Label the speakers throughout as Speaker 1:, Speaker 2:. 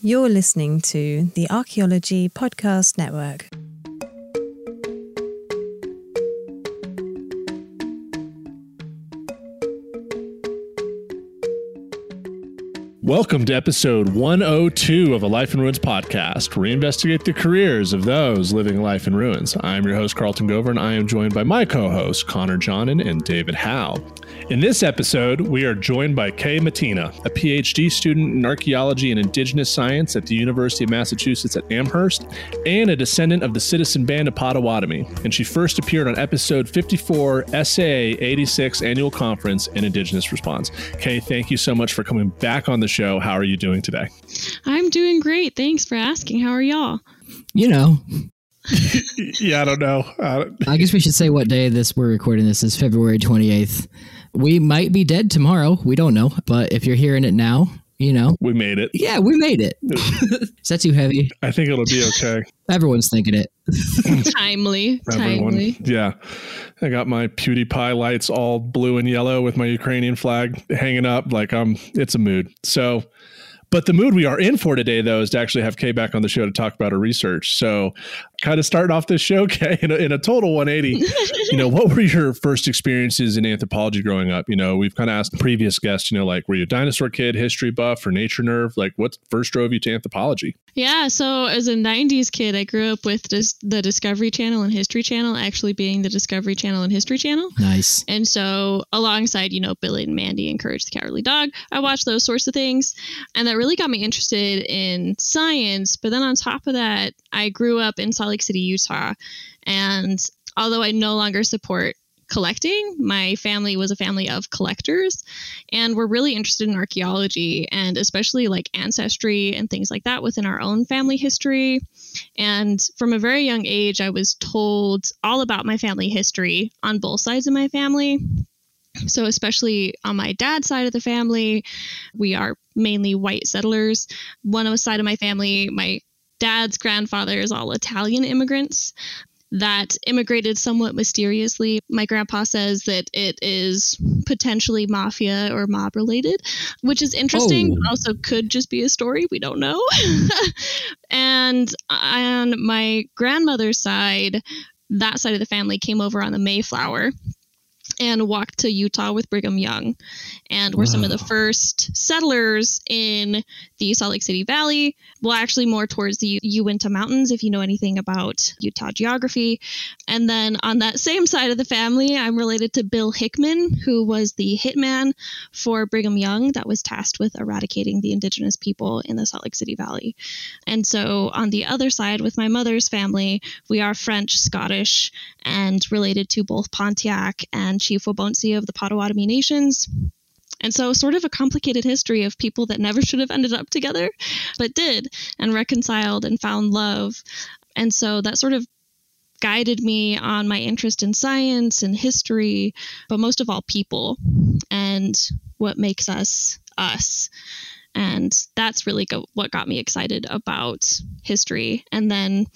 Speaker 1: You're listening to the Archaeology Podcast Network.
Speaker 2: Welcome to episode 102 of the Life in Ruins podcast, where we investigate the careers of those living life in ruins. I'm your host, Carlton Gover, and I am joined by my co hosts, Connor Johnen and David Howe. In this episode, we are joined by Kay Mattena, a PhD student in archaeology and indigenous science at the University of Massachusetts at Amherst, and a descendant of the citizen band of Potawatomi. And she first appeared on episode 54, SAA 86 Annual Conference in Indigenous Response. Kay, thank you so much for coming back on the show. How are you doing today?
Speaker 3: I'm doing great. Thanks for asking. How are y'all?
Speaker 4: You know,
Speaker 2: yeah, I don't know. Uh,
Speaker 4: I guess we should say what day this we're recording this is February 28th. We might be dead tomorrow. We don't know. But if you're hearing it now, you know.
Speaker 2: we made it.
Speaker 4: Yeah, we made it. is that too heavy?
Speaker 2: I think it'll be okay.
Speaker 4: Everyone's thinking it.
Speaker 3: timely.
Speaker 2: Everyone.
Speaker 3: Timely.
Speaker 2: Yeah. I got my PewDiePie lights all blue and yellow with my Ukrainian flag hanging up. Like I'm it's a mood. So but the mood we are in for today, though, is to actually have Kay back on the show to talk about her research. So, kind of starting off this show, Kay, in a, in a total 180. you know, what were your first experiences in anthropology growing up? You know, we've kind of asked previous guests, you know, like, were you a dinosaur kid, history buff, or nature nerve? Like, what first drove you to anthropology?
Speaker 3: Yeah, so as a 90s kid, I grew up with dis- the Discovery Channel and History Channel actually being the Discovery Channel and History Channel.
Speaker 4: Nice.
Speaker 3: And so, alongside, you know, Billy and Mandy and Courage the Cowardly Dog, I watched those sorts of things. And that really got me interested in science. But then on top of that, I grew up in Salt Lake City, Utah. And although I no longer support collecting, my family was a family of collectors and we're really interested in archaeology and especially like ancestry and things like that within our own family history. And from a very young age, I was told all about my family history on both sides of my family. So, especially on my dad's side of the family, we are mainly white settlers. One side of my family, my dad's grandfather is all Italian immigrants that immigrated somewhat mysteriously. My grandpa says that it is potentially mafia or mob related, which is interesting.
Speaker 4: Oh.
Speaker 3: Also, could just be a story. We don't know. and on my grandmother's side, that side of the family came over on the Mayflower and walked to Utah with Brigham Young. And were some of the first settlers in the Salt Lake City Valley. Well, actually, more towards the Uinta Mountains, if you know anything about Utah geography. And then on that same side of the family, I'm related to Bill Hickman, who was the hitman for Brigham Young that was tasked with eradicating the indigenous people in the Salt Lake City Valley. And so on the other side, with my mother's family, we are French, Scottish, and related to both Pontiac and Chief Wabaunsee of the Potawatomi Nations. And so, sort of a complicated history of people that never should have ended up together, but did, and reconciled and found love. And so, that sort of guided me on my interest in science and history, but most of all, people and what makes us us. And that's really go- what got me excited about history. And then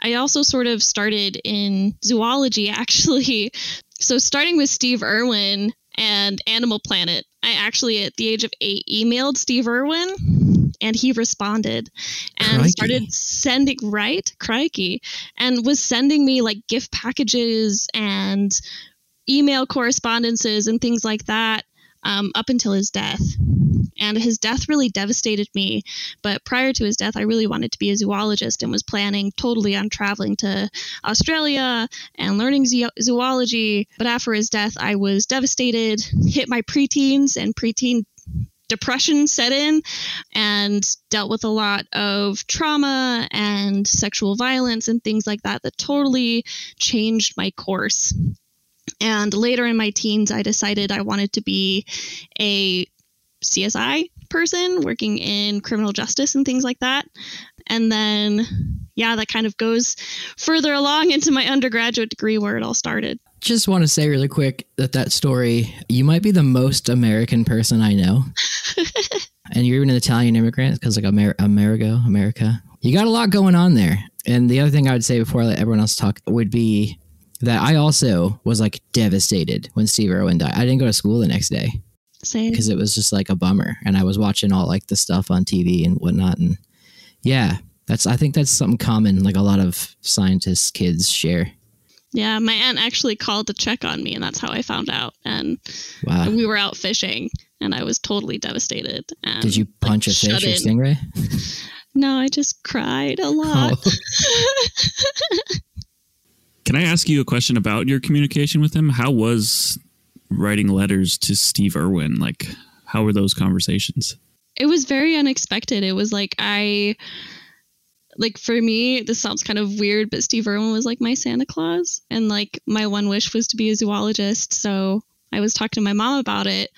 Speaker 3: I also sort of started in zoology, actually. So, starting with Steve Irwin and Animal Planet, I actually, at the age of eight, emailed Steve Irwin and he responded and
Speaker 4: Crikey.
Speaker 3: started sending, right? Crikey. And was sending me like gift packages and email correspondences and things like that um, up until his death. And his death really devastated me. But prior to his death, I really wanted to be a zoologist and was planning totally on traveling to Australia and learning zoo- zoology. But after his death, I was devastated, hit my preteens, and preteen depression set in and dealt with a lot of trauma and sexual violence and things like that that totally changed my course. And later in my teens, I decided I wanted to be a CSI person working in criminal justice and things like that. And then, yeah, that kind of goes further along into my undergraduate degree where it all started.
Speaker 4: Just want to say really quick that that story, you might be the most American person I know. and you're even an Italian immigrant because, like, Amer- Amerigo, America. You got a lot going on there. And the other thing I would say before I let everyone else talk would be that I also was like devastated when Steve Irwin died. I didn't go to school the next day.
Speaker 3: Same.
Speaker 4: because it was just like a bummer. And I was watching all like the stuff on TV and whatnot, and Yeah, that's. I think that's something common. Like a lot of scientists' kids share.
Speaker 3: Yeah, my aunt actually called to check on me, and that's how I found out. And
Speaker 4: Wow.
Speaker 3: we were out fishing, and I was totally devastated. And,
Speaker 4: Did you
Speaker 3: like,
Speaker 4: punch a fish or stingray?
Speaker 3: No, I just cried a lot.
Speaker 4: Oh.
Speaker 5: Can I ask you a question about your communication with him? How was writing letters to Steve Irwin? Like, how were those conversations?
Speaker 3: it was very unexpected. It was like I like for me, this sounds kind of weird, but Steve Irwin was like my Santa Claus. And like my one wish was to be a zoologist. So I was talking to my mom about it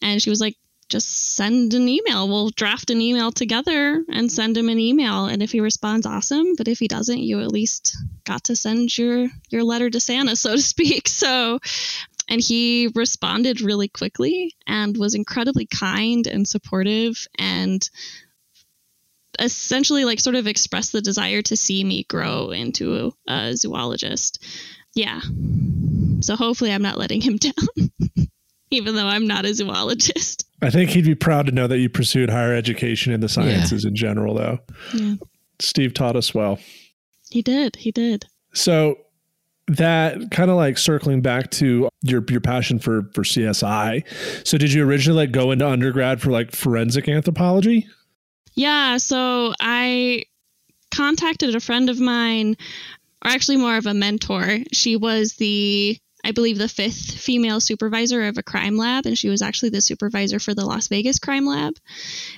Speaker 3: and she was like, just send an email. We'll draft an email together and send him an email. And if he responds, awesome. But if he doesn't, you at least got to send your your letter to Santa, so to speak. So and he responded really quickly and was incredibly kind and supportive and essentially like sort of expressed the desire to see me grow into a zoologist yeah so hopefully i'm not letting him down even though i'm not a zoologist
Speaker 2: I think he'd be proud to know that you pursued higher education in the sciences in general, though.
Speaker 3: yeah
Speaker 2: Steve taught us well.
Speaker 3: he did he did
Speaker 2: So that kind of like circling back to your your passion for for CSI. So did you originally like go into undergrad for like forensic anthropology?
Speaker 3: Yeah, so I contacted a friend of mine, or actually more of a mentor. She was the, I believe, the fifth female supervisor of a crime lab, and she was actually the supervisor for the Las Vegas crime lab.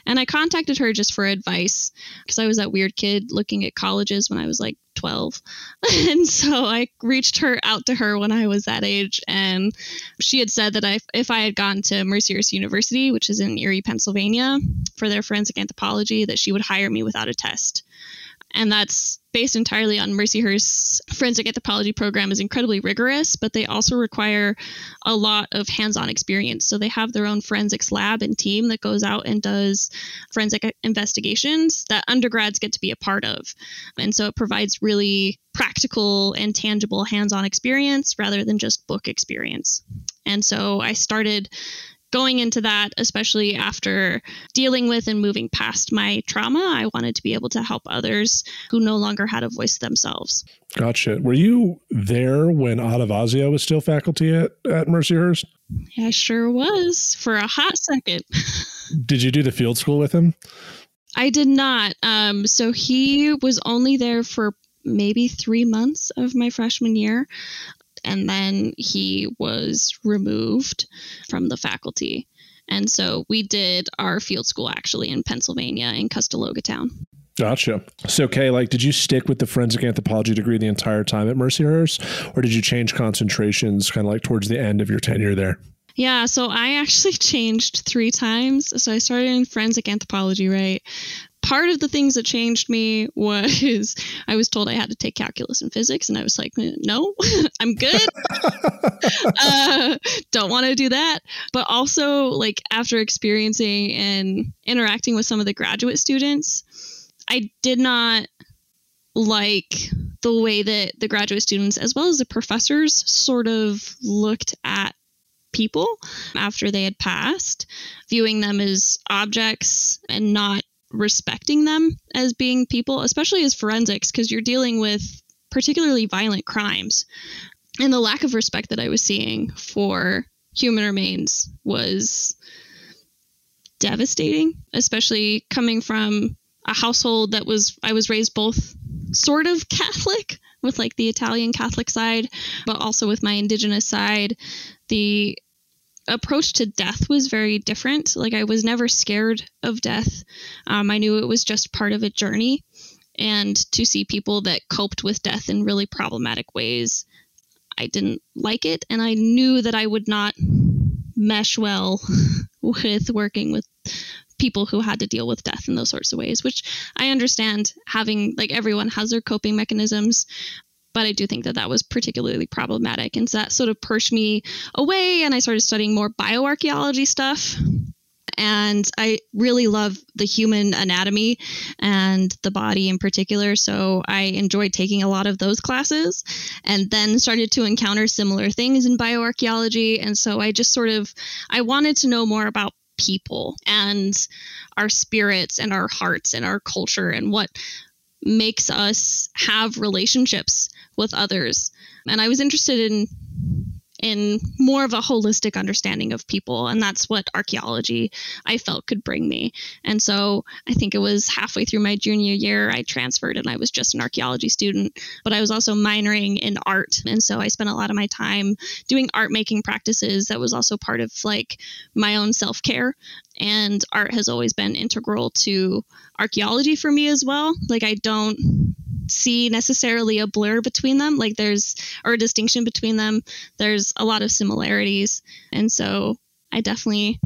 Speaker 3: And I contacted her just for advice because I was that weird kid looking at colleges when I was like 12. and so I reached her out to her when I was that age, and she had said that I, if I had gone to Mercyhurst University, which is in Erie, Pennsylvania, for their forensic anthropology, that she would hire me without a test. And that's based entirely on Mercyhurst's forensic anthropology program is incredibly rigorous, but they also require a lot of hands-on experience. So they have their own forensics lab and team that goes out and does forensic investigations that undergrads get to be a part of. And so it provides really practical and tangible hands-on experience rather than just book experience. And so I started going into that, especially after dealing with and moving past my trauma, I wanted to be able to help others who no longer had a voice themselves.
Speaker 2: Gotcha. Were you there when Adovasio was still faculty at, at Mercyhurst?
Speaker 3: I sure was for a hot second.
Speaker 2: Did you do the field school with him?
Speaker 3: I did not. Um, so he was only there for maybe three months of my freshman year. And then he was removed from the faculty. And so we did our field school actually in Pennsylvania in Custaloga Town.
Speaker 2: Gotcha. So, Kay, like, did you stick with the forensic anthropology degree the entire time at Mercyhurst, or did you change concentrations kind of like towards the end of your tenure there?
Speaker 3: Yeah, so I actually changed three times. So I started in forensic anthropology, right? Part of the things that changed me was I was told I had to take calculus and physics, and I was like, no, I'm good. uh, don't want to do that. But also, like, after experiencing and interacting with some of the graduate students, I did not like the way that the graduate students, as well as the professors, sort of looked at people after they had passed, viewing them as objects and not respecting them as being people, especially as forensics, because you're dealing with particularly violent crimes. And the lack of respect that I was seeing for human remains was devastating, especially coming from a household that was, I was raised both sort of Catholic with like the Italian Catholic side, but also with my indigenous side. The approach to death was very different. Like I was never scared of death. Um, I knew it was just part of a journey, and to see people that coped with death in really problematic ways, I didn't like it, and I knew that I would not mesh well with working with people who had to deal with death in those sorts of ways which i understand having like everyone has their coping mechanisms but I do think that that was particularly problematic. And so that sort of pushed me away, and I started studying more bioarchaeology stuff. And I really love the human anatomy and the body in particular. So I enjoyed taking a lot of those classes and then started to encounter similar things in bioarchaeology. And so I just sort of I wanted to know more about people and our spirits and our hearts and our culture and what makes us have relationships with others. And I was interested in in more of a holistic understanding of people and that's what archaeology I felt could bring me. And so I think it was halfway through my junior year I transferred and I was just an archaeology student, but I was also minoring in art and so I spent a lot of my time doing art making practices that was also part of like my own self-care and art has always been integral to archaeology for me as well. Like I don't see necessarily a blur between them. Like there's or a distinction between them. There's a lot of similarities. And so i definitely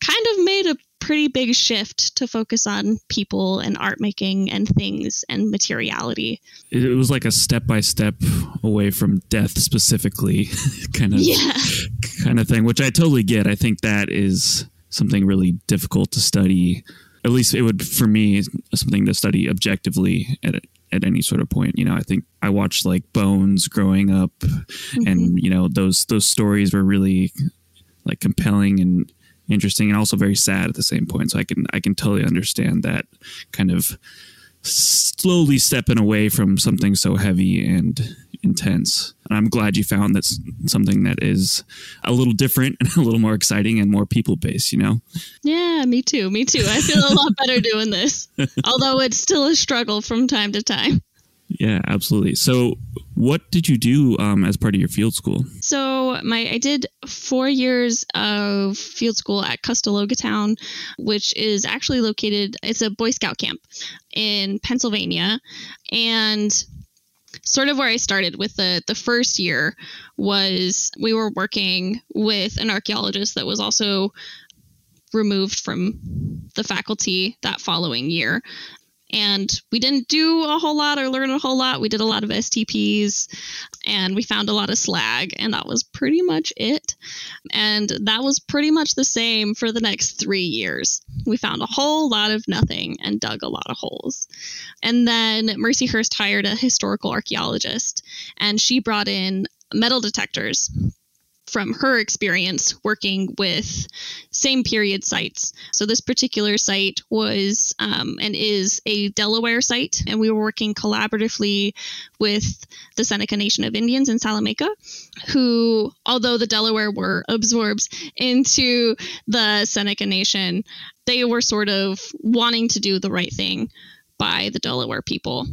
Speaker 3: kind of made a pretty big shift to focus on people and art making and things and materiality.
Speaker 5: It was like a step by step away from death specifically kind of
Speaker 3: yeah.
Speaker 5: kind of thing which i totally get. I think that is something really difficult to study at least it would for me something to study objectively at at any sort of point. You know, I think I watched like Bones growing up, mm-hmm. and you know those those stories were really like compelling and interesting, and also very sad at the same point. So I can I can totally understand that kind of slowly stepping away from something so heavy and intense. And I'm glad you found that's something that is a little different and a little more exciting and more people based, you know?
Speaker 3: Yeah, me too. Me too. I feel a lot better doing this, although it's still a struggle from time to time.
Speaker 5: Yeah, absolutely. So, what did you do um, as part of your field school?
Speaker 3: So, my I did four years of field school at Custaloga Town, which is actually located. It's a Boy Scout camp in Pennsylvania, and sort of where I started with the the first year was we were working with an archaeologist that was also removed from the faculty that following year and we didn't do a whole lot or learn a whole lot. We did a lot of STPs and we found a lot of slag, and that was pretty much it. And that was pretty much the same for the next three years. We found a whole lot of nothing and dug a lot of holes. And then Mercyhurst hired a historical archaeologist, and she brought in metal detectors from her experience working with same period sites. So this particular site was um, and is a Delaware site, and we were working collaboratively with the Seneca Nation of Indians in Salamanca, who, although the Delaware were absorbed into the Seneca Nation, they were sort of wanting to do the right thing by the Delaware people.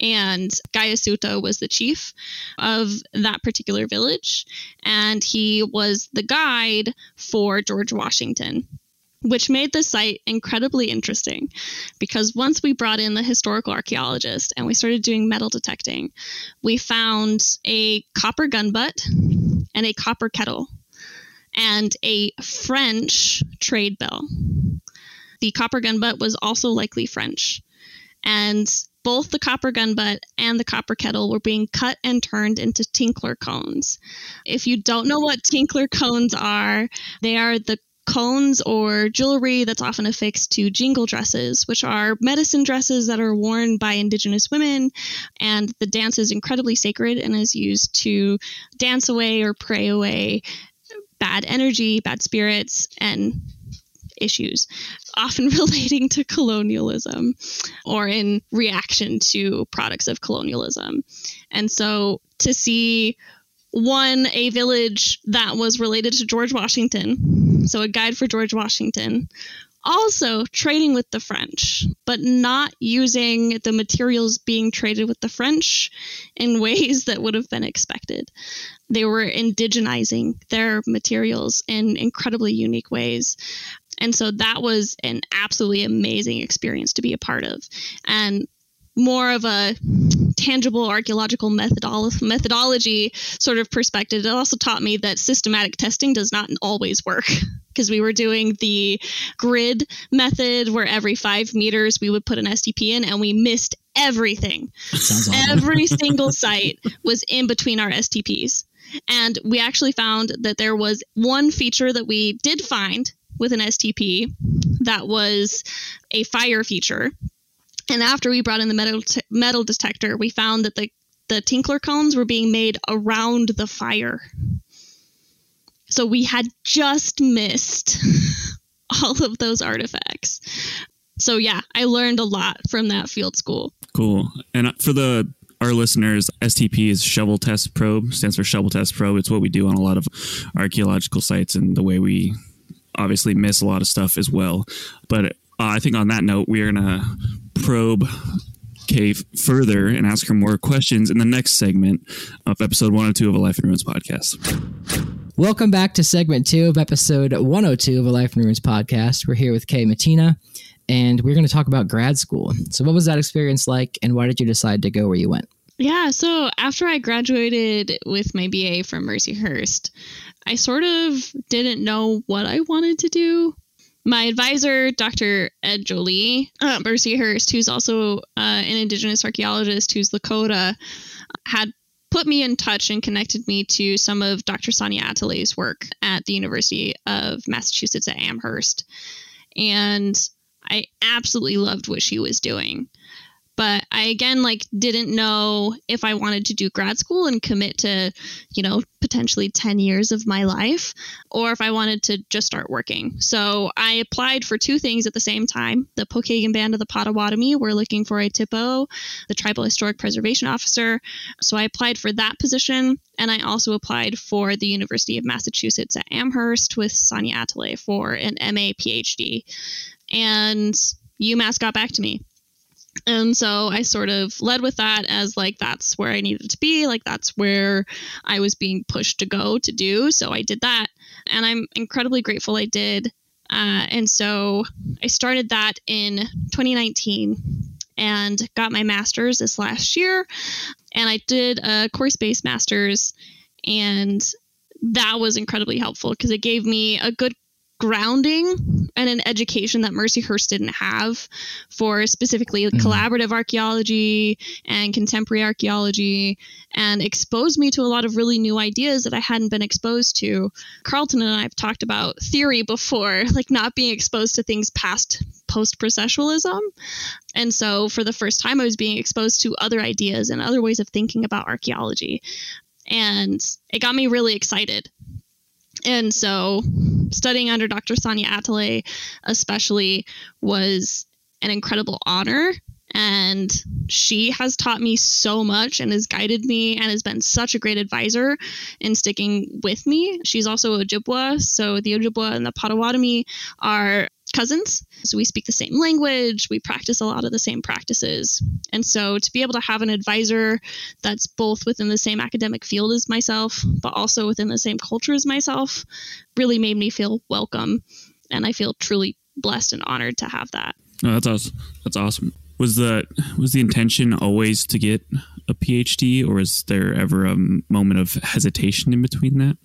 Speaker 3: And Guyasuta was the chief of that particular village, and he was the guide for George Washington. Which made the site incredibly interesting because once we brought in the historical archaeologist and we started doing metal detecting, we found a copper gun butt and a copper kettle and a French trade bell. The copper gun butt was also likely French and both the copper gun butt and the copper kettle were being cut and turned into tinkler cones. If you don't know what tinkler cones are, they are the cones or jewelry that's often affixed to jingle dresses, which are medicine dresses that are worn by indigenous women. And the dance is incredibly sacred and is used to dance away or pray away bad energy, bad spirits, and issues, often relating to colonialism or in reaction to products of colonialism. And so to see one, a village that was related to George Washington, so a guide for George Washington, also trading with the French, but not using the materials being traded with the French in ways that would have been expected. They were indigenizing their materials in incredibly unique ways. And so that was an absolutely amazing experience to be a part of. And more of a tangible archaeological methodolo- methodology sort of perspective. It also taught me that systematic testing does not always work because we were doing the grid method where every five meters we would put an STP in and we missed everything. Every single site was in between our STPs. And we actually found that there was one feature that we did find with an STP that was a fire feature. And after we brought in the metal, metal detector, we found that the, the tinkler cones were being made around the fire. So we had just missed all of those artifacts. So yeah, I learned a lot from that field school.
Speaker 5: Cool. And uh, for the our listeners, STP is shovel test probe, stands for shovel test probe. It's what we do on a lot of archaeological sites and the way we obviously miss a lot of stuff as well. But uh, I think on that note, we are going to probe Cave further and ask her more questions in the next segment of episode 102 of a Life in Ruins podcast.
Speaker 4: Welcome back to segment two of episode 102 of a Life in Ruins podcast. We're here with Kay Mattena, and we're going to talk about grad school. So, what was that experience like, and why did you decide to go where you went?
Speaker 3: Yeah, so after I graduated with my BA from Mercyhurst, I sort of didn't know what I wanted to do. My advisor, Dr. Ed Jolie, uh, Mercyhurst, who's also uh, an Indigenous archaeologist who's Lakota, had put me in touch and connected me to some of Dr. Sonya Atalay's work at the University of Massachusetts at Amherst. And I absolutely loved what she was doing but I again like didn't know if I wanted to do grad school and commit to, you know, potentially 10 years of my life or if I wanted to just start working. So I applied for two things at the same time. The Pokagon Band of the Potawatomi were looking for a THPO, the Tribal Historic Preservation Officer. So I applied for that position and I also applied for the University of Massachusetts at Amherst with Sonya Atalay for an MA PhD. And UMass got back to me and so I sort of led with that as like that's where I needed to be, like that's where I was being pushed to go to do. So I did that, and I'm incredibly grateful I did. Uh, and so I started that in 2019 and got my master's this last year. And I did a course based master's, and that was incredibly helpful because it gave me a good grounding and an education that Mercyhurst didn't have for specifically mm-hmm. collaborative archaeology and contemporary archaeology and exposed me to a lot of really new ideas that I hadn't been exposed to. Carlton and I have talked about theory before, like not being exposed to things past post processualism. And so for the first time, I was being exposed to other ideas and other ways of thinking about archaeology. And it got me really excited and so studying under Dr. Sonya Atalay especially was an incredible honor and she has taught me so much and has guided me and has been such a great advisor in sticking with me. She's also Ojibwa, so the Ojibwa and the Potawatomi are cousins. So we speak the same language, we practice a lot of the same practices. And so to be able to have an advisor that's both within the same academic field as myself, but also within the same culture as myself, really made me feel welcome. And I feel truly blessed and honored to have that.
Speaker 5: Oh, that's awesome. That's awesome. Was the was the intention always to get a PhD, or is there ever a moment of hesitation in between that?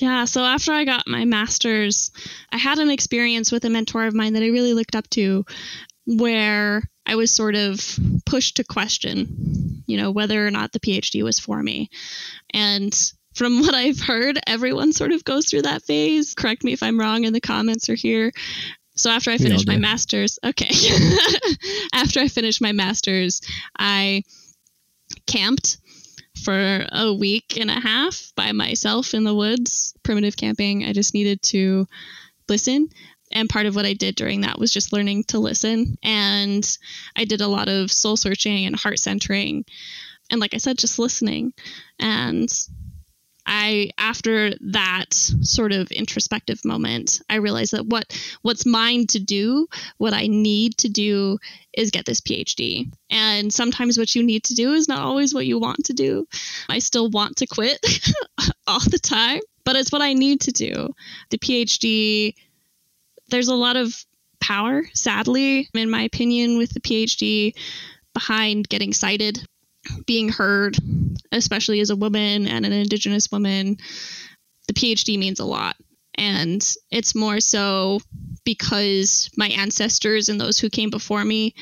Speaker 3: Yeah, so after I got my master's, I had an experience with a mentor of mine that I really looked up to where I was sort of pushed to question, you know, whether or not the PhD was for me. And from what I've heard, everyone sort of goes through that phase. Correct me if I'm wrong in the comments or here. So after I finished my master's, okay. after I finished my master's, I camped for a week and a half by myself in the woods, primitive camping. I just needed to listen. And part of what I did during that was just learning to listen. And I did a lot of soul searching and heart centering. And like I said, just listening. And I after that sort of introspective moment, I realized that what what's mine to do, what I need to do is get this PhD. And sometimes what you need to do is not always what you want to do. I still want to quit all the time, but it's what I need to do. The PhD there's a lot of power, sadly, in my opinion, with the PhD behind getting cited being heard, especially as a woman and an Indigenous woman, the PhD means a lot. And it's more so because my ancestors and those who came before me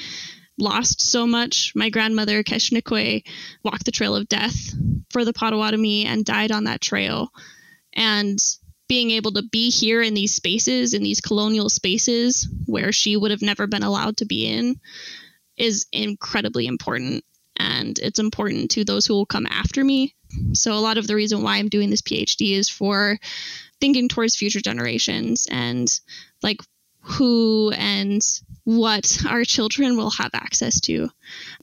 Speaker 3: lost so much. My grandmother, Keshnikwe, walked the trail of death for the Potawatomi and died on that trail. And being able to be here in these spaces, in these colonial spaces where she would have never been allowed to be in, is incredibly important and it's important to those who will come after me. So, a lot of the reason why I'm doing this PhD is for thinking towards future generations and like who and what our children will have access to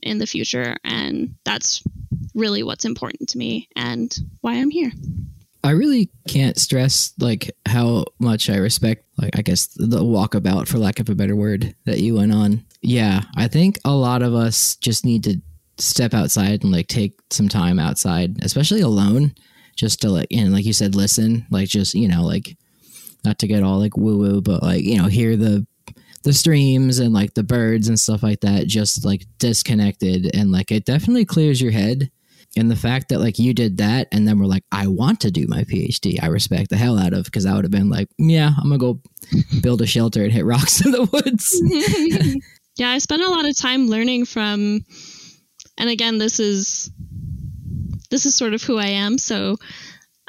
Speaker 3: in the future. And that's really what's important to me and why I'm here.
Speaker 4: I really can't stress like how much I respect like I guess the walkabout for lack of a better word that you went on. Yeah, I think a lot of us just need to step outside and like take some time outside, especially alone, just to like and like you said listen, like just, you know, like not to get all like woo woo, but like, you know, hear the the streams and like the birds and stuff like that just like disconnected. And like it definitely clears your head. And the fact that like you did that and then we're like i want to do my phd i respect the hell out of because i would have been like yeah i'm gonna go build a shelter and hit rocks in the woods.
Speaker 3: Yeah i spent a lot of time learning from and again this is this is sort of who i am so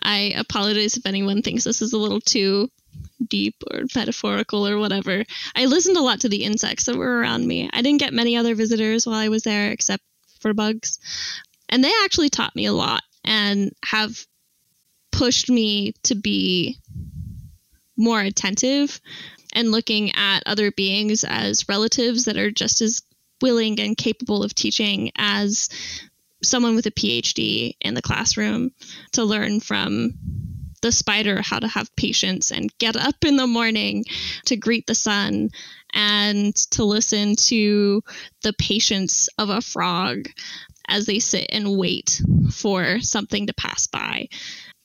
Speaker 3: i apologize if anyone thinks this is a little too deep or metaphorical or whatever. I listened a lot to the insects that were around me. I didn't get many other visitors while i was there except for bugs. And they actually taught me a lot and have pushed me to be more attentive and looking at other beings as relatives that are just as willing and capable of teaching as someone with a PhD in the classroom to learn from the spider how to have patience and get up in the morning to greet the sun and to listen to the patience of a frog as they sit and wait for something to pass by.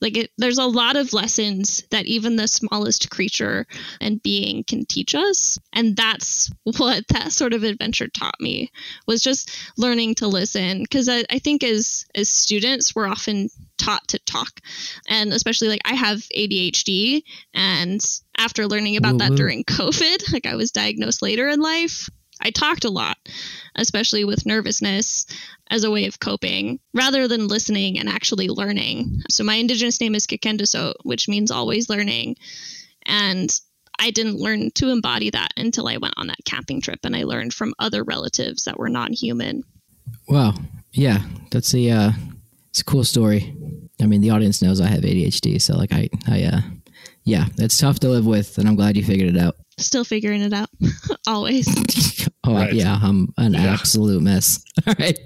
Speaker 3: Like it, there's a lot of lessons that even the smallest creature and being can teach us, and that's what that sort of adventure taught me was just learning to listen. Because I, I think as as students, we're often taught to talk, and especially like I have ADHD, and after learning about that during COVID, like I was diagnosed later in life, I talked a lot, especially with nervousness as a way of coping rather than listening and actually learning. So my indigenous name is Kikendeso, which means always learning. And I didn't learn to embody that until I went on that camping trip and I learned from other relatives that were non-human.
Speaker 4: Wow. Yeah, that's a uh, it's a cool story. I mean, the audience knows I have ADHD, so like I I uh yeah, it's tough to live with and I'm glad you figured it out.
Speaker 3: Still figuring it out. Always.
Speaker 4: Oh right. yeah, I'm an yeah. absolute mess. All right.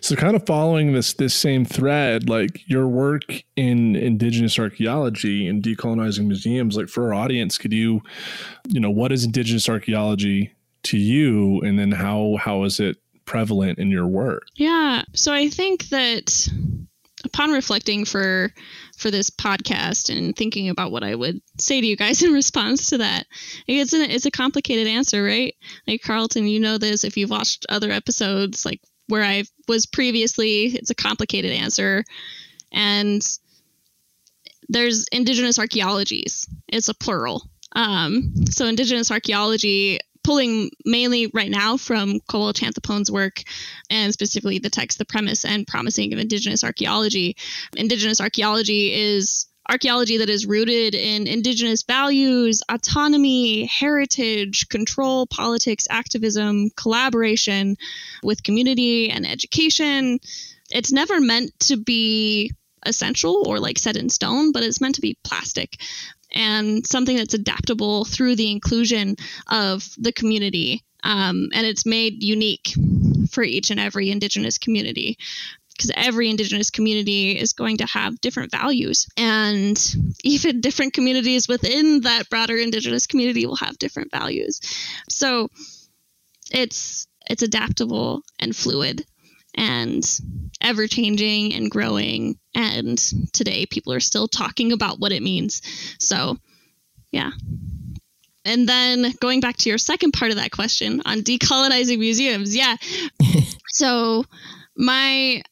Speaker 2: so kind of following this this same thread, like your work in indigenous archaeology and decolonizing museums, like for our audience, could you, you know, what is indigenous archaeology to you and then how how is it prevalent in your work?
Speaker 3: Yeah. So I think that upon reflecting for for this podcast and thinking about what I would say to you guys in response to that. It's an, it's a complicated answer, right? Like Carlton, you know this if you've watched other episodes, like where I was previously. It's a complicated answer, and there's indigenous archaeologies. It's a plural. Um, so indigenous archaeology pulling mainly right now from Colwell-Chanthaphonh's work and specifically the text, the premise and promising of indigenous archaeology. Indigenous archaeology is archaeology that is rooted in indigenous values, autonomy, heritage, control, politics, activism, collaboration with community and education. It's never meant to be essential or like set in stone, but it's meant to be plastic and something that's adaptable through the inclusion of the community. Um, and it's made unique for each and every Indigenous community because every Indigenous community is going to have different values. And even different communities within that broader Indigenous community will have different values. So it's it's adaptable and fluid and ever changing and growing. And today, people are still talking about what it means. So, yeah. And then going back to your second part of that question on decolonizing museums, yeah. so, my,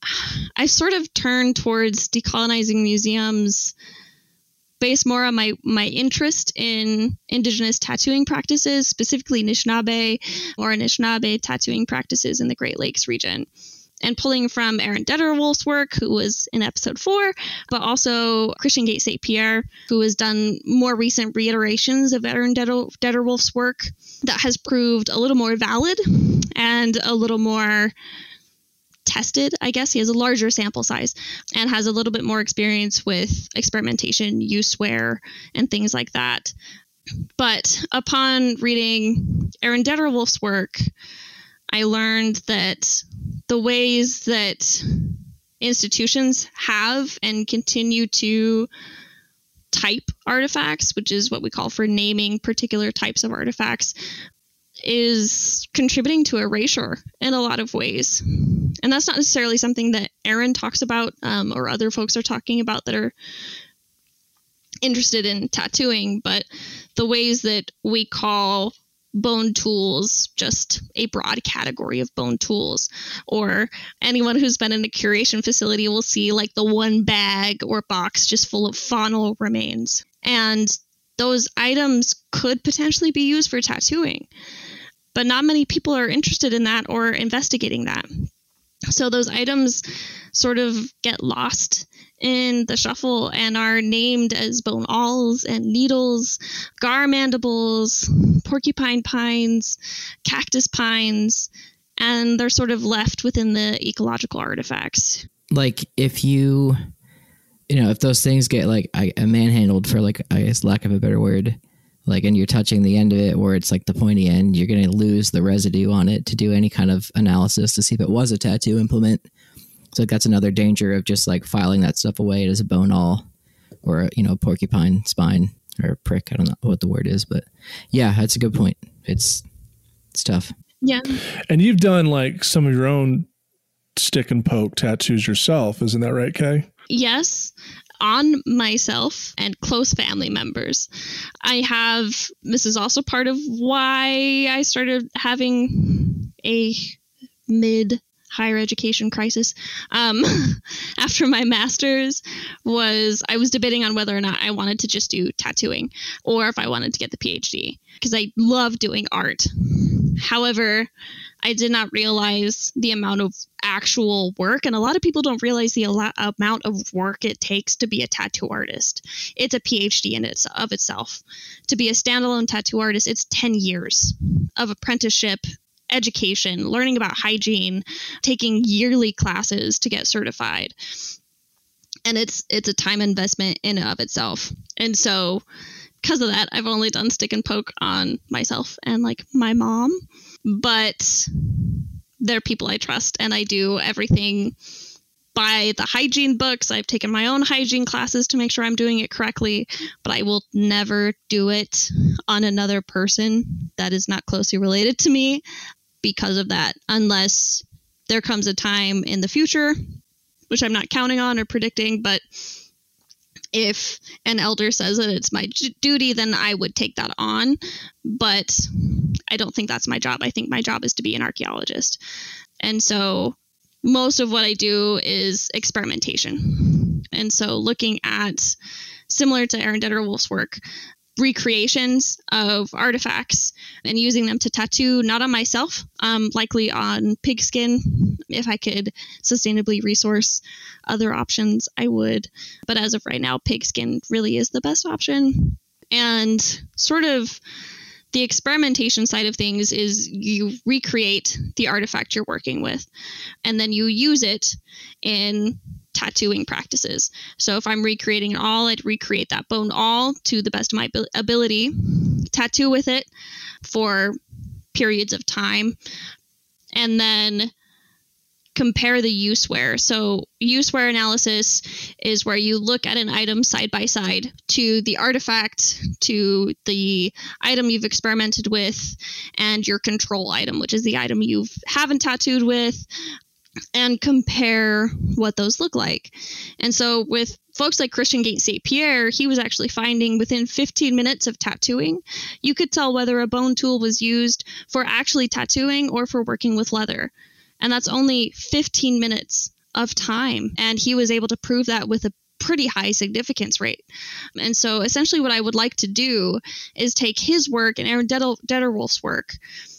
Speaker 3: I sort of turned towards decolonizing museums based more on my my interest in indigenous tattooing practices, specifically Anishinaabe or Anishinaabe tattooing practices in the Great Lakes region and pulling from Aaron Deter-Wolf's work, who was in episode four, but also Christian Gates St. Pierre, who has done more recent reiterations of Aaron Deter-Wolf's work that has proved a little more valid and a little more tested, I guess. He has a larger sample size and has a little bit more experience with experimentation, use wear, and things like that. But upon reading Aaron Deter-Wolf's work, I learned that the ways that institutions have and continue to type artifacts, which is what we call for naming particular types of artifacts, is contributing to erasure in a lot of ways. And that's not necessarily something that Aaron talks about um, or other folks are talking about that are interested in tattooing, but the ways that we call bone tools, just a broad category of bone tools. Or anyone who's been in a curation facility will see like the one bag or box just full of faunal remains. And those items could potentially be used for tattooing. But not many people are interested in that or investigating that. So those items sort of get lost in the shuffle and are named as bone awls and needles, gar mandibles, porcupine pines, cactus pines, and they're sort of left within the ecological artifacts.
Speaker 4: Like if you, you know, if those things get like I, manhandled for like I guess lack of a better word, like and you're touching the end of it where it's like the pointy end, you're going to lose the residue on it to do any kind of analysis to see if it was a tattoo implement. So that's another danger of just like filing that stuff away as a bone awl or you know porcupine spine or prick. I don't know what the word is, but yeah, that's a good point. It's it's tough.
Speaker 3: Yeah.
Speaker 2: And you've done like some of your own stick and poke tattoos yourself, isn't that right, Kay?
Speaker 3: Yes on myself and close family members. I have, this is also part of why I started having a mid higher education crisis um, after my master's was I was debating on whether or not I wanted to just do tattooing or if I wanted to get the PhD because I love doing art. However, I did not realize the amount of actual work, and a lot of people don't realize the amount of work it takes to be a tattoo artist. It's a PhD in its of itself. To be a standalone tattoo artist, it's 10 years of apprenticeship education, learning about hygiene, taking yearly classes to get certified. And it's it's a time investment in and of itself. And so because of that, I've only done stick and poke on myself and like my mom, but they're people I trust and I do everything by the hygiene books. I've taken my own hygiene classes to make sure I'm doing it correctly, but I will never do it on another person that is not closely related to me because of that, unless there comes a time in the future, which I'm not counting on or predicting, but if an elder says that it's my duty, then I would take that on. But I don't think that's my job. I think my job is to be an archaeologist. And so most of what I do is experimentation. And so looking at similar to Aaron Deter-Wolf's work, recreations of artifacts and using them to tattoo not on myself um, likely on pigskin if i could sustainably resource other options i would. But as of right now pigskin really is the best option. And sort of the experimentation side of things is you recreate the artifact you're working with and then you use it in tattooing practices. So if I'm recreating an awl, I'd recreate that bone awl to the best of my ability, tattoo with it for periods of time, and then compare the use wear. So, use wear analysis is where you look at an item side by side to the artifact, to the item you've experimented with, and your control item, which is the item you haven't tattooed with, and compare what those look like. And so, with folks like Christian Gate St. Pierre, he was actually finding within 15 minutes of tattooing, you could tell whether a bone tool was used for actually tattooing or for working with leather. And that's only 15 minutes of time. And he was able to prove that with a pretty high significance rate. And so, essentially, what I would like to do is take his work and Aaron Deter-Wolf's work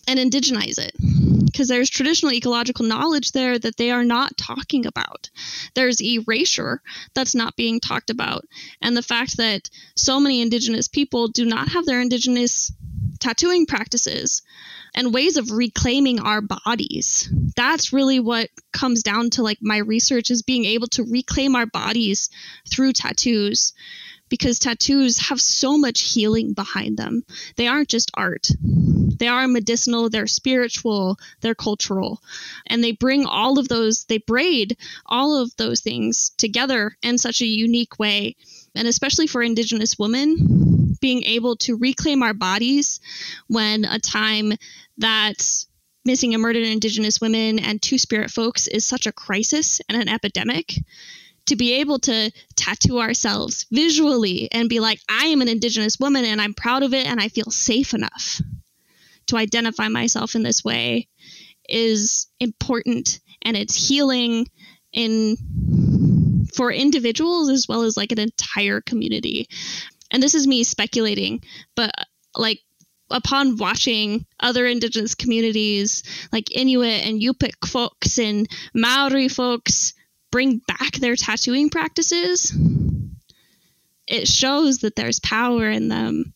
Speaker 3: and indigenize it because there's traditional ecological knowledge there that they are not talking about. There's erasure that's not being talked about. And the fact that so many indigenous people do not have their indigenous tattooing practices and ways of reclaiming our bodies. That's really what comes down to like my research is being able to reclaim our bodies through tattoos because tattoos have so much healing behind them. They aren't just art. They are medicinal, they're spiritual, they're cultural. And they bring all of those, they braid all of those things together in such a unique way. And especially for Indigenous women, being able to reclaim our bodies when a time that missing and murdered Indigenous women and Two Spirit folks is such a crisis and an epidemic to be able to tattoo ourselves visually and be like, I am an Indigenous woman and I'm proud of it and I feel safe enough to identify myself in this way is important and it's healing in for individuals as well as like an entire community. And this is me speculating, but like upon watching other indigenous communities like Inuit and Yupik folks and Maori folks bring back their tattooing practices, it shows that there's power in them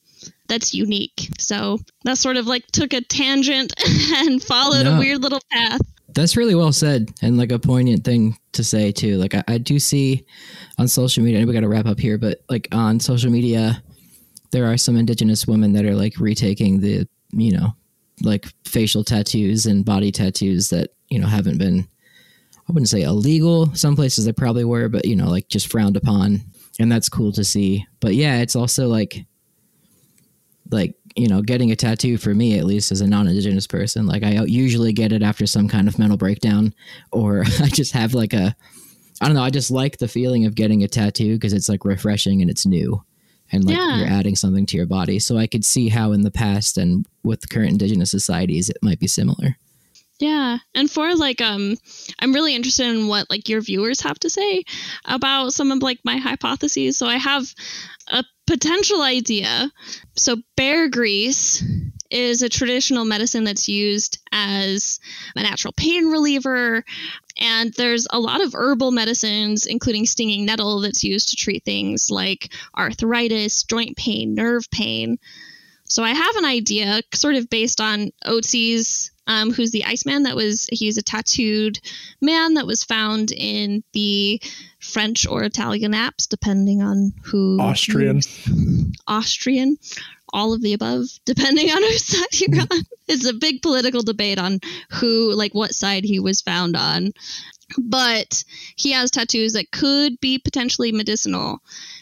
Speaker 3: that's unique. So that sort of like took a tangent and followed no, a weird little path.
Speaker 4: That's really well said and like a poignant thing to say too. Like I, I do see on social media, and we got to wrap up here, but like on social media, there are some indigenous women that are like retaking the, you know, like facial tattoos and body tattoos that, you know, haven't been I wouldn't say illegal. Some places they probably were, but you know, like just frowned upon, and that's cool to see. But yeah, it's also like, like you know, getting a tattoo for me at least as a non-indigenous person. Like I usually get it after some kind of mental breakdown, or I just have like a, I don't know. I just like the feeling of getting a tattoo because it's like refreshing and it's new, and like yeah. you're adding something to your body. So I could see how in the past and with current indigenous societies it might be similar.
Speaker 3: Yeah. And for like um I'm really interested in what like your viewers have to say about some of like my hypotheses. So I have a potential idea. So bear grease is a traditional medicine that's used as a natural pain reliever. And there's a lot of herbal medicines, including stinging nettle, that's used to treat things like arthritis, joint pain, nerve pain. So I have an idea, sort of based on Otzi's um, who's the Iceman. That was he's a tattooed man that was found in the French or Italian Alps, depending on who.
Speaker 2: Austrian.
Speaker 3: Austrian. All of the above, depending on whose side you're mm-hmm. on. It's a big political debate on who, like, what side he was found on but he has tattoos that could be potentially medicinal.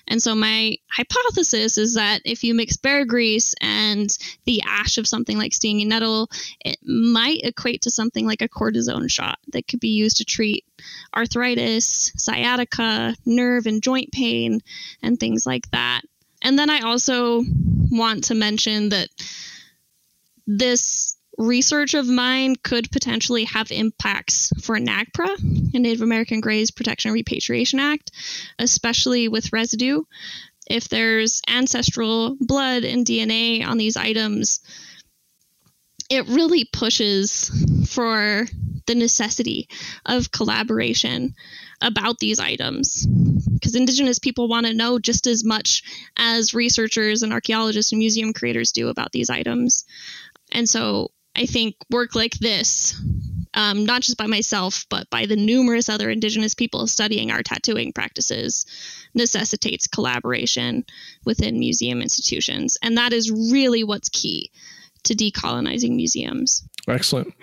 Speaker 3: And so my hypothesis is that if you mix bear grease and the ash of something like stinging nettle, it might equate to something like a cortisone shot that could be used to treat arthritis, sciatica, nerve and joint pain, and things like that. And then I also want to mention that this research of mine could potentially have impacts for NAGPRA, the Native American Graves Protection and Repatriation Act, especially with residue. If there's ancestral blood and DNA on these items, it really pushes for the necessity of collaboration about these items because indigenous people want to know just as much as researchers and archaeologists and museum creators do about these items and so I think work like this, um, not just by myself, but by the numerous other Indigenous people studying our tattooing practices, necessitates collaboration within museum institutions. And that is really what's key to decolonizing museums.
Speaker 2: Excellent.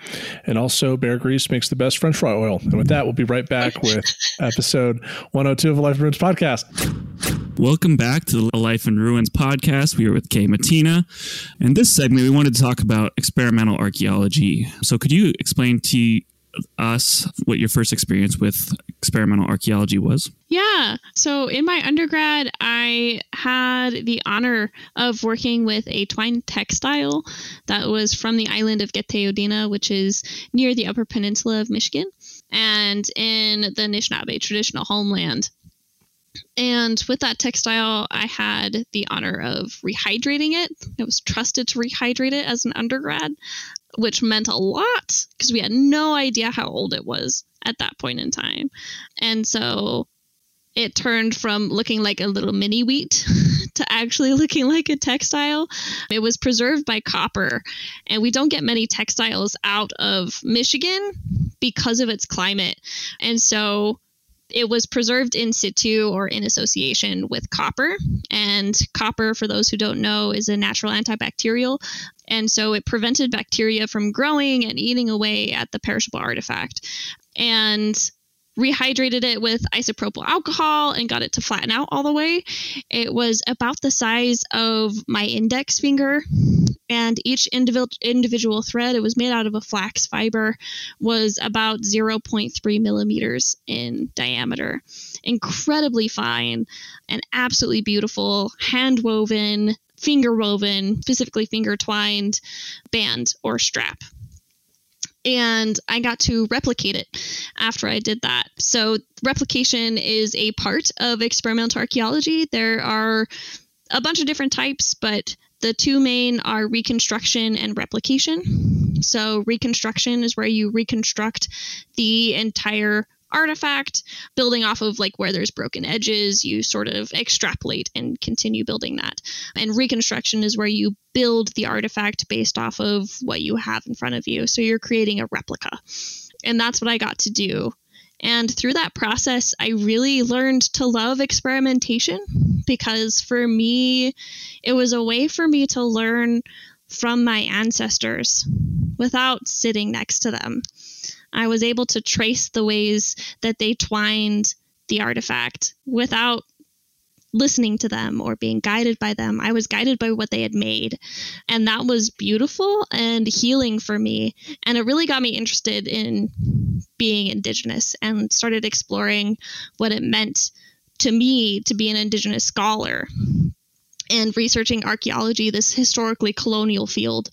Speaker 2: And also, Bear Grease makes the best French fry oil. And with that, we'll be right back with episode 102 of the Life in Ruins podcast.
Speaker 5: Welcome back to the Life in Ruins podcast. We are with Kay Mattena. And this segment, we wanted to talk about experimental archaeology. So, could you explain to us what your first experience with experimental archaeology was?
Speaker 3: Yeah. So in my undergrad, I had the honor of working with a twine textile that was from the island of Getaewdina, which is near the upper peninsula of Michigan and in the Anishinaabe traditional homeland. And with that textile, I had the honor of rehydrating it. I was trusted to rehydrate it as an undergrad which meant a lot because we had no idea how old it was at that point in time. And so it turned from looking like a little mini wheat to actually looking like a textile. It was preserved by copper, and we don't get many textiles out of Michigan because of its climate. And so it was preserved in situ or in association with copper. And copper, for those who don't know, is a natural antibacterial. And so it prevented bacteria from growing and eating away at the perishable artifact. And rehydrated it with isopropyl alcohol and got it to flatten out all the way. It was about the size of my index finger, and each individual individual thread, it was made out of a flax fiber, was about 0.3 millimeters in diameter. Incredibly fine and absolutely beautiful, hand woven, finger woven, specifically finger twined band or strap and I got to replicate it after I did that. So, replication is a part of experimental archaeology. There are a bunch of different types, but the two main are reconstruction and replication. So, reconstruction is where you reconstruct the entire artifact, building off of like where there's broken edges, you sort of extrapolate and continue building that. And reconstruction is where you build the artifact based off of what you have in front of you. So you're creating a replica. And that's what I got to do. And through that process, I really learned to love experimentation because for me, it was a way for me to learn from my ancestors without sitting next to them. I was able to trace the ways that they twined the artifact without listening to them or being guided by them. I was guided by what they had made. And that was beautiful and healing for me. And it really got me interested in being Indigenous and started exploring what it meant to me to be an Indigenous scholar and researching archaeology, this historically colonial field.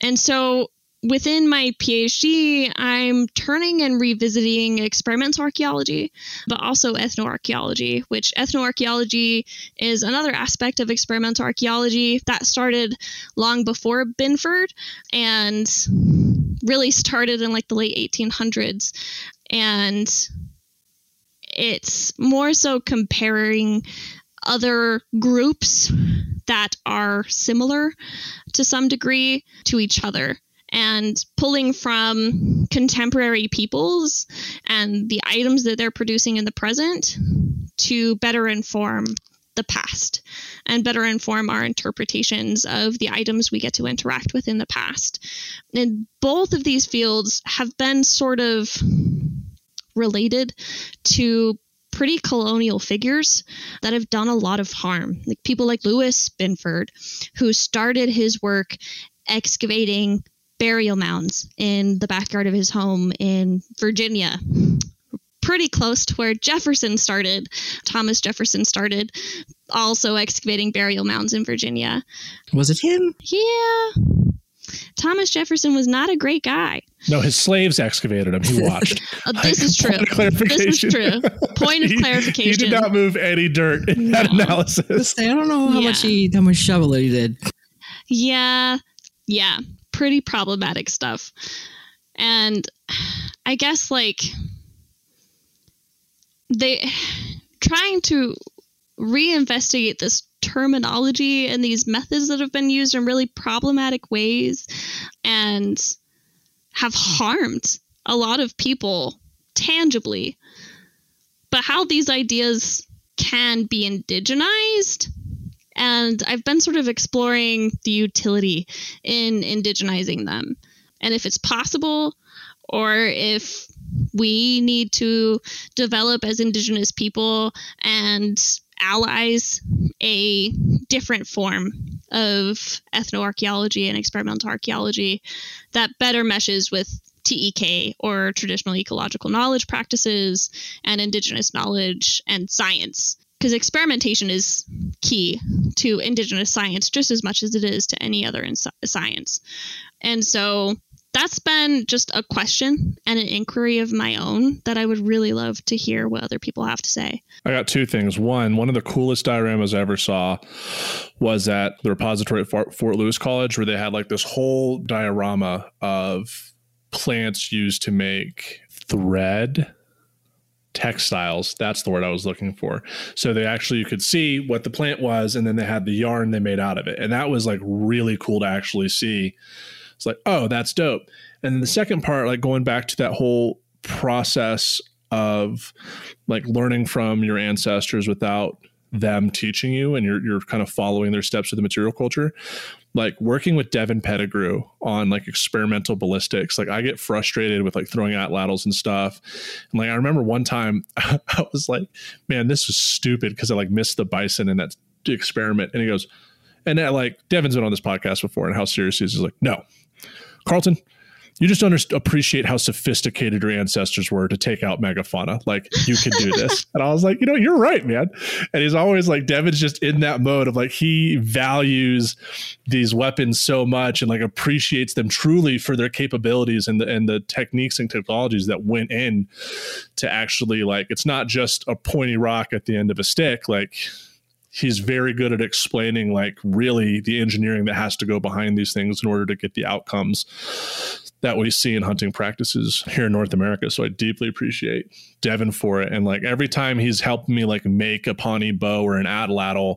Speaker 3: And so within my PhD, I'm turning and revisiting experimental archaeology, but also ethnoarchaeology, which ethnoarchaeology is another aspect of experimental archaeology that started long before Binford and really started in like the late 1800s. And it's more so comparing other groups that are similar to some degree to each other and pulling from contemporary peoples and the items that they're producing in the present to better inform the past and better inform our interpretations of the items we get to interact with in the past. And both of these fields have been sort of related to pretty colonial figures that have done a lot of harm. Like people like Lewis Binford, who started his work excavating burial mounds in the backyard of his home in Virginia. Pretty close to where Jefferson started. Thomas Jefferson started also excavating burial mounds in Virginia.
Speaker 4: Was it him?
Speaker 3: Yeah. Thomas Jefferson was not a great guy.
Speaker 2: No, his slaves excavated him. He watched.
Speaker 3: uh, this is true. This is true. Point of
Speaker 2: he,
Speaker 3: clarification.
Speaker 2: He did not move any dirt in no. that analysis.
Speaker 4: I don't know how yeah. much he how much shoveling he did.
Speaker 3: Yeah. Yeah pretty problematic stuff. And I guess like they trying to reinvestigate this terminology and these methods that have been used in really problematic ways and have harmed a lot of people tangibly. But how these ideas can be indigenized and I've been sort of exploring the utility in indigenizing them. And if it's possible or if we need to develop as indigenous people and allies a different form of ethnoarchaeology and experimental archaeology that better meshes with TEK or traditional ecological knowledge practices and indigenous knowledge and science because experimentation is key to indigenous science just as much as it is to any other science. And so that's been just a question and an inquiry of my own that I would really love to hear what other people have to say.
Speaker 2: I got two things. One, one of the coolest dioramas I ever saw was at the repository at Fort Lewis College, where they had like this whole diorama of plants used to make thread textiles. That's the word I was looking for. So they actually you could see what the plant was, and then they had the yarn they made out of it, and that was like really cool to actually see. It's like, oh, that's dope. And then the second part, like going back to that whole process of like learning from your ancestors without them teaching you and you're you're kind of following their steps with the material culture like working with Devin Pettigrew on like experimental ballistics, like I get frustrated with like throwing atlatls and stuff. And like I remember one time I was like, man, this is stupid because I like missed the bison in that experiment. And he goes, and uh, like Devin's been on this podcast before and how serious he is. He's like, no, Carlton, you just don't appreciate how sophisticated your ancestors were to take out megafauna. Like you can do this. and I was like, you know, you're right, man. And he's always like, Devin's just in that mode of like, he values these weapons so much and like appreciates them truly for their capabilities and the, and the techniques and technologies that went in to actually like, it's not just a pointy rock at the end of a stick. Like he's very good at explaining like really the engineering that has to go behind these things in order to get the outcomes that we see in hunting practices here in North America. So I deeply appreciate Devin for it. And like every time he's helped me like make a Pawnee bow or an atlatl,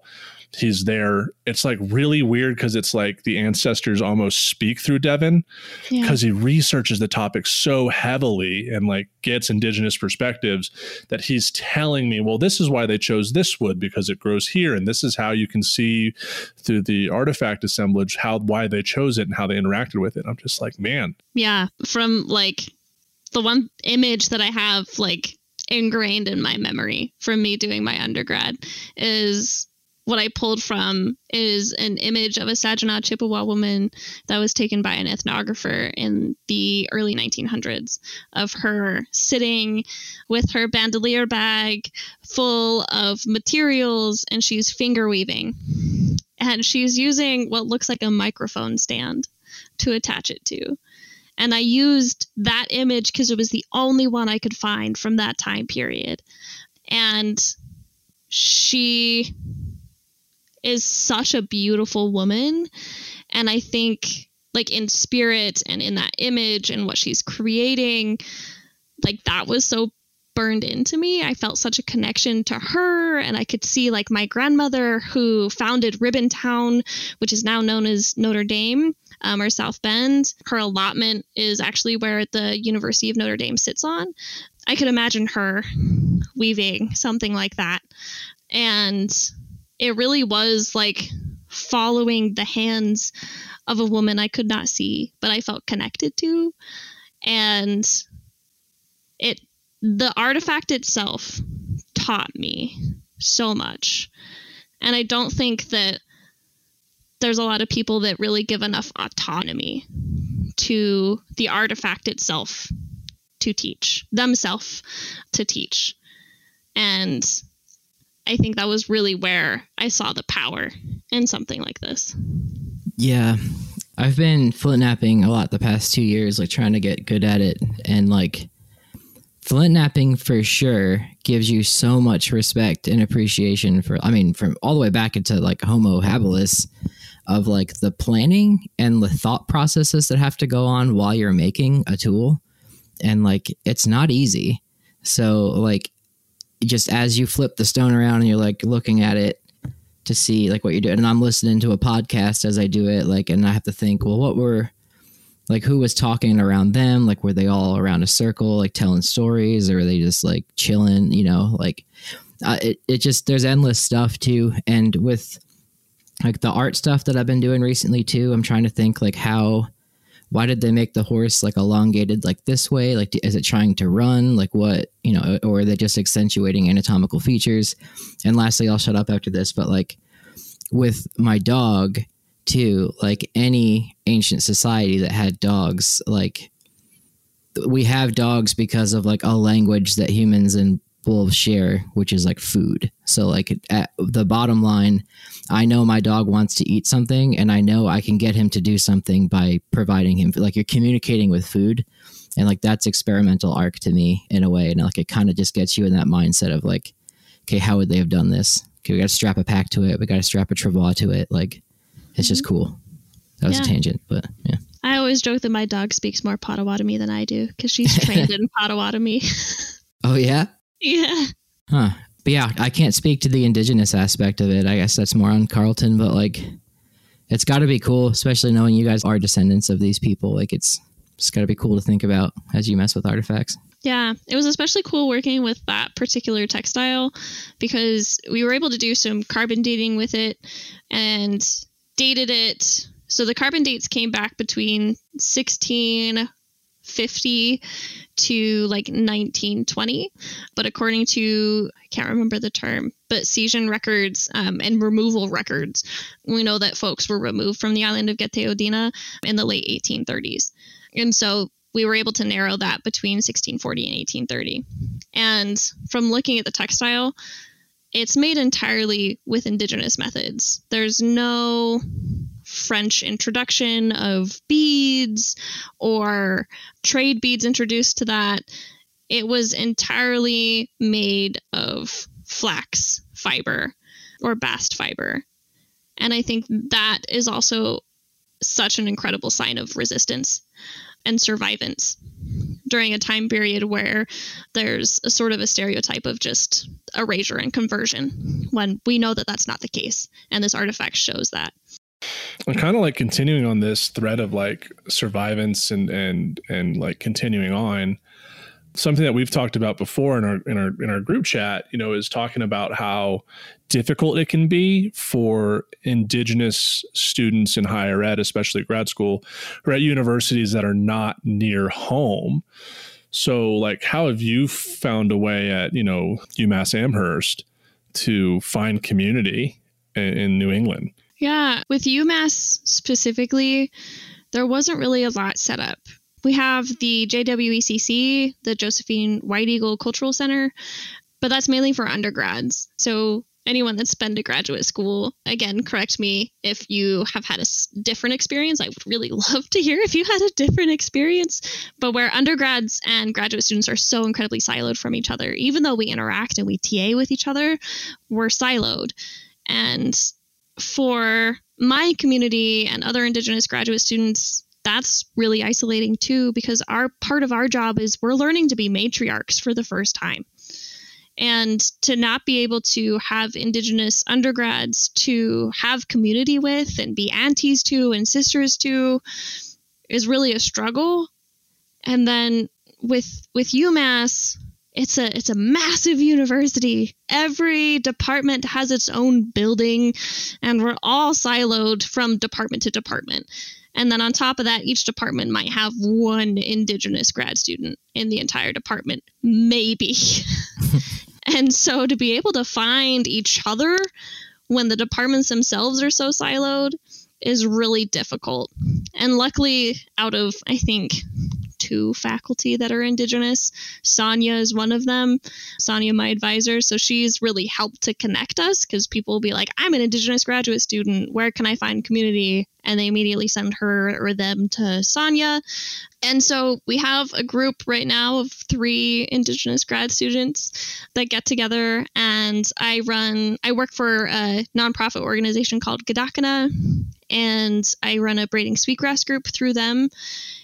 Speaker 2: he's there. It's like really weird because it's like the ancestors almost speak through Devin because yeah. he researches the topic so heavily and like gets indigenous perspectives that he's telling me, well, this is why they chose this wood because it grows here, and this is how you can see through the artifact assemblage how why they chose it and how they interacted with it. I'm just like, man,
Speaker 3: yeah. From like the one image that I have like ingrained in my memory from me doing my undergrad is what I pulled from is an image of a Saginaw Chippewa woman that was taken by an ethnographer in the early 1900s of her sitting with her bandolier bag full of materials and she's finger weaving. And she's using what looks like a microphone stand to attach it to. And I used that image because it was the only one I could find from that time period. And she is such a beautiful woman. And I think, like, in spirit and in that image and what she's creating, like, that was so burned into me. I felt such a connection to her, and I could see like my grandmother who founded Ribbontown, which is now known as Notre Dame um, or South Bend. Her allotment is actually where the University of Notre Dame sits on. I could imagine her weaving something like that. And it really was like following the hands of a woman I could not see, but I felt connected to. And it the artifact itself taught me so much. And I don't think that there's a lot of people that really give enough autonomy to the artifact itself to teach, themselves to teach. And I think that was really where I saw the power in something like this.
Speaker 4: Yeah. I've been flint knapping a lot the past two years, like trying to get good at it. And like flint knapping for sure gives you so much respect and appreciation for, I mean, from all the way back into like Homo habilis of like the planning and the thought processes that have to go on while you're making a tool. And like, it's not easy. So, like, just as you flip the stone around and you're like looking at it to see like what you're doing and i'm listening to a podcast as i do it like and i have to think well what were like who was talking around them? Like were they all around a circle like telling stories or were they just like chilling you know? Like uh, it, it just there's endless stuff too and with like the art stuff that i've been doing recently too i'm trying to think like how why did they make the horse like elongated like this way? Like is it trying to run? Like what you know or are they just accentuating anatomical features? And lastly i'll shut up after this but like with my dog too like any ancient society that had dogs like we have dogs because of like a language that humans and wolves share which is like food so like at the bottom line I know my dog wants to eat something and I know I can get him to do something by providing him like you're communicating with food and like that's experimental arc to me in a way and like it kind of just gets you in that mindset of like okay how would they have done this okay we got to strap a pack to it we got to strap a travois to it like it's just mm-hmm. cool that was yeah. a tangent but yeah
Speaker 3: I always joke that my dog speaks more Potawatomi than I do because she's trained in Potawatomi.
Speaker 4: oh yeah.
Speaker 3: Yeah.
Speaker 4: Huh but yeah, I can't speak to the indigenous aspect of it. I guess that's more on Carlton, but like it's got to be cool, especially knowing you guys are descendants of these people. Like it's it's got to be cool to think about as you mess with artifacts.
Speaker 3: Yeah, it was especially cool working with that particular textile because we were able to do some carbon dating with it and dated it. So the carbon dates came back between 1650 to like 1920. But according to, I can't remember the term, but cession records um, and removal records, we know that folks were removed from the island of Gete in the late 1830s. And so we were able to narrow that between 1640 and 1830. And from looking at the textile, it's made entirely with indigenous methods. There's no French introduction of beads or trade beads introduced to that. It was entirely made of flax fiber or bast fiber. And I think that is also such an incredible sign of resistance and survivance during a time period where there's a sort of a stereotype of just erasure and conversion when we know that that's not the case and this artifact shows that
Speaker 2: and kind of like continuing on this thread of like survivance and and and like continuing on. Something that we've talked about before in our in our in our group chat you know is talking about how difficult it can be for indigenous students in higher ed especially grad school or at universities that are not near home. So like how have you found a way at you know umass amherst to find community in, in new england
Speaker 3: yeah with umass specifically there wasn't really a lot set up we have the JWECC, the Josephine White Eagle Cultural Center, but that's mainly for undergrads. So anyone that's been to graduate school, again, correct me if you have had a different experience. I would really love to hear if you had a different experience. But where undergrads and graduate students are so incredibly siloed from each other, even though we interact and we TA with each other, we're siloed. And for my community and other Indigenous graduate students, that's really isolating too because our part of our job is we're learning to be matriarchs for the first time. And to not be able to have indigenous undergrads to have community with and be aunties to and sisters to is really a struggle. And then with with umass it's a it's a massive university every department has its own building and we're all siloed from department to department and then on top of that, each department might have one Indigenous grad student in the entire department, maybe. and so to be able to find each other when the departments themselves are so siloed is really difficult. And luckily, out of, I think, two faculty that are Indigenous. Sonya is one of them. Sonya, my advisor. So she's really helped to connect us because people will be like, I'm an Indigenous graduate student. Where can I find community? And they immediately send her or them to Sonya. And so we have a group right now of three Indigenous grad students that get together, and I run, I work for a nonprofit organization called Gedakina, and I run a braiding sweetgrass group through them.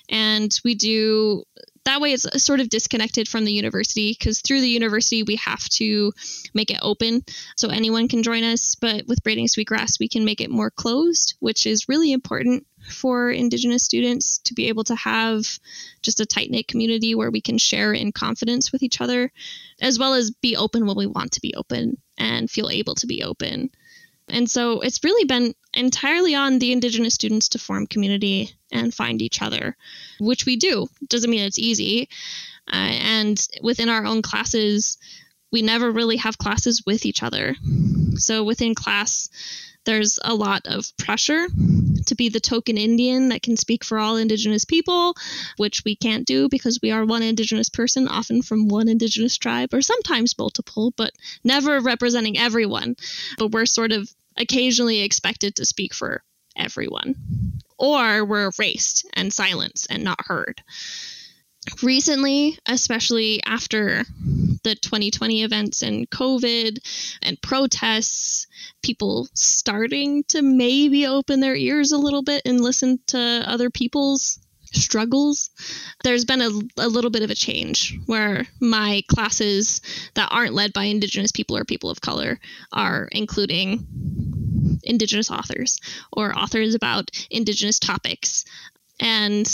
Speaker 3: And we do that way it's sort of disconnected from the university because through the university we have to make it open so anyone can join us. But with braiding sweetgrass we can make it more closed which is really important for indigenous students to be able to have just a tight knit community where we can share in confidence with each other as well as be open when we want to be open and feel able to be open. And so it's really been entirely on the Indigenous students to form community and find each other, which we do. Doesn't mean it's easy. Uh, and within our own classes, we never really have classes with each other. So within class, there's a lot of pressure to be the token Indian that can speak for all Indigenous people, which we can't do because we are one Indigenous person, often from one Indigenous tribe, or sometimes multiple, but never representing everyone. But we're sort of occasionally expected to speak for everyone, or were erased and silenced and not heard. Recently, especially after the 2020 events and COVID and protests, people starting to maybe open their ears a little bit and listen to other people's struggles, there's been a, a little bit of a change where my classes that aren't led by Indigenous people or people of color are including Indigenous authors or authors about Indigenous topics. And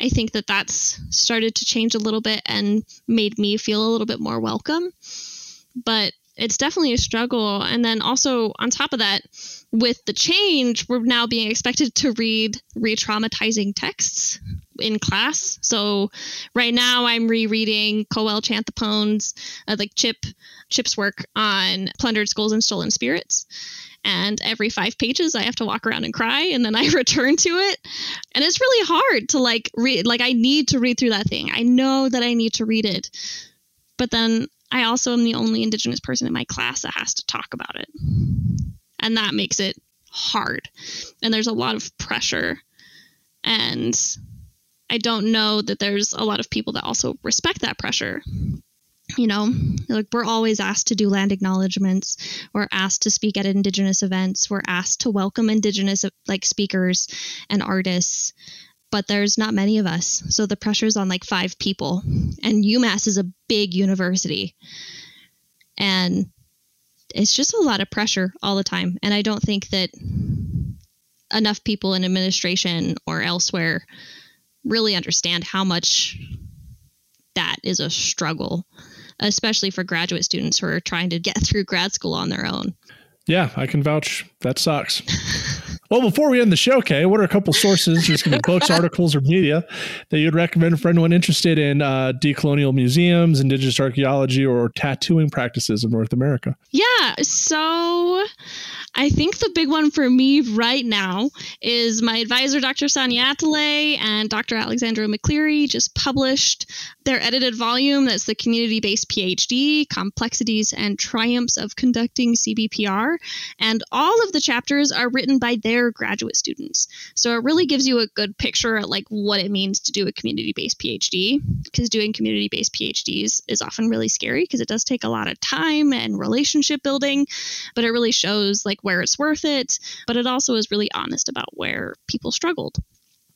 Speaker 3: I think that that's started to change a little bit and made me feel a little bit more welcome. But it's definitely a struggle. And then also, on top of that, with the change, we're now being expected to read re traumatizing texts in class. So right now I'm rereading Colwell-Chanthaphonh's uh, like Chip Chip's work on plundered skulls and stolen spirits. And every five pages I have to walk around and cry and then I return to it. And it's really hard to like read like I need to read through that thing. I know that I need to read it. But then I also am the only indigenous person in my class that has to talk about it. And that makes it hard. And there's a lot of pressure. And I don't know that there's a lot of people that also respect that pressure. You know, like we're always asked to do land acknowledgments. We're asked to speak at Indigenous events. We're asked to welcome Indigenous like speakers and artists, but there's not many of us. So the pressure's on like five people, and UMass is a big university, and it's just a lot of pressure all the time. And I don't think that enough people in administration or elsewhere really understand how much that is a struggle, especially for graduate students who are trying to get through grad school on their own.
Speaker 2: Yeah, I can vouch. That sucks. well, before we end the show, Kay, what are a couple sources, just be books, articles, or media that you'd recommend for anyone interested in uh, decolonial museums, indigenous archaeology, or tattooing practices in North America?
Speaker 3: Yeah, so I think the big one for me right now is my advisor, Dr. Sonya Atalay, and Dr. Alexandra McCleary just published their edited volume that's the community based PhD Complexities and Triumphs of Conducting CBPR. And all of the chapters are written by their graduate students. So it really gives you a good picture at like what it means to do a community based PhD because doing community based PhDs is often really scary because it does take a lot of time and relationship building, but it really shows like where it's worth it, but it also is really honest about where people struggled.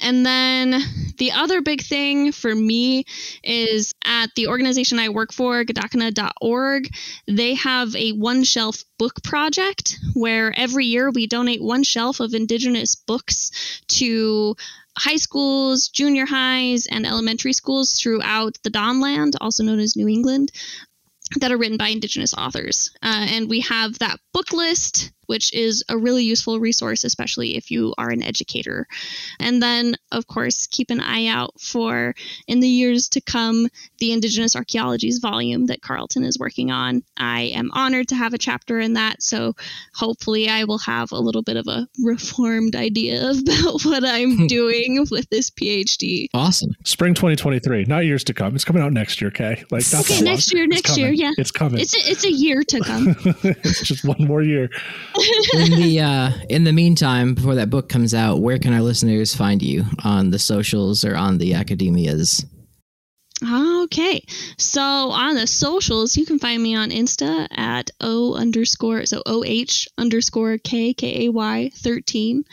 Speaker 3: And then the other big thing for me is at the organization I work for, gedakina.org, they have a one shelf book project where every year we donate one shelf of Indigenous books to high schools, junior highs, and elementary schools throughout the Dawnland, also known as New England, that are written by Indigenous authors. Uh, and we have that book list which is a really useful resource, especially if you are an educator. And then, of course, keep an eye out for, in the years to come, the Indigenous Archaeologies volume that Carlton is working on. I am honored to have a chapter in that, so hopefully I will have a little bit of a reformed idea about what I'm doing with this PhD.
Speaker 4: Awesome.
Speaker 2: Spring 2023, not years to come. It's coming out next year, Kay. Like not
Speaker 3: okay, next year, next year, yeah.
Speaker 2: It's coming.
Speaker 3: It's a, it's a year to come.
Speaker 2: it's just one more year.
Speaker 4: In the uh, in the meantime, before that book comes out, where can our listeners find you on the socials or on the academias?
Speaker 3: Okay, so on the socials, you can find me on Insta at o underscore so o h underscore k k a y thirteen,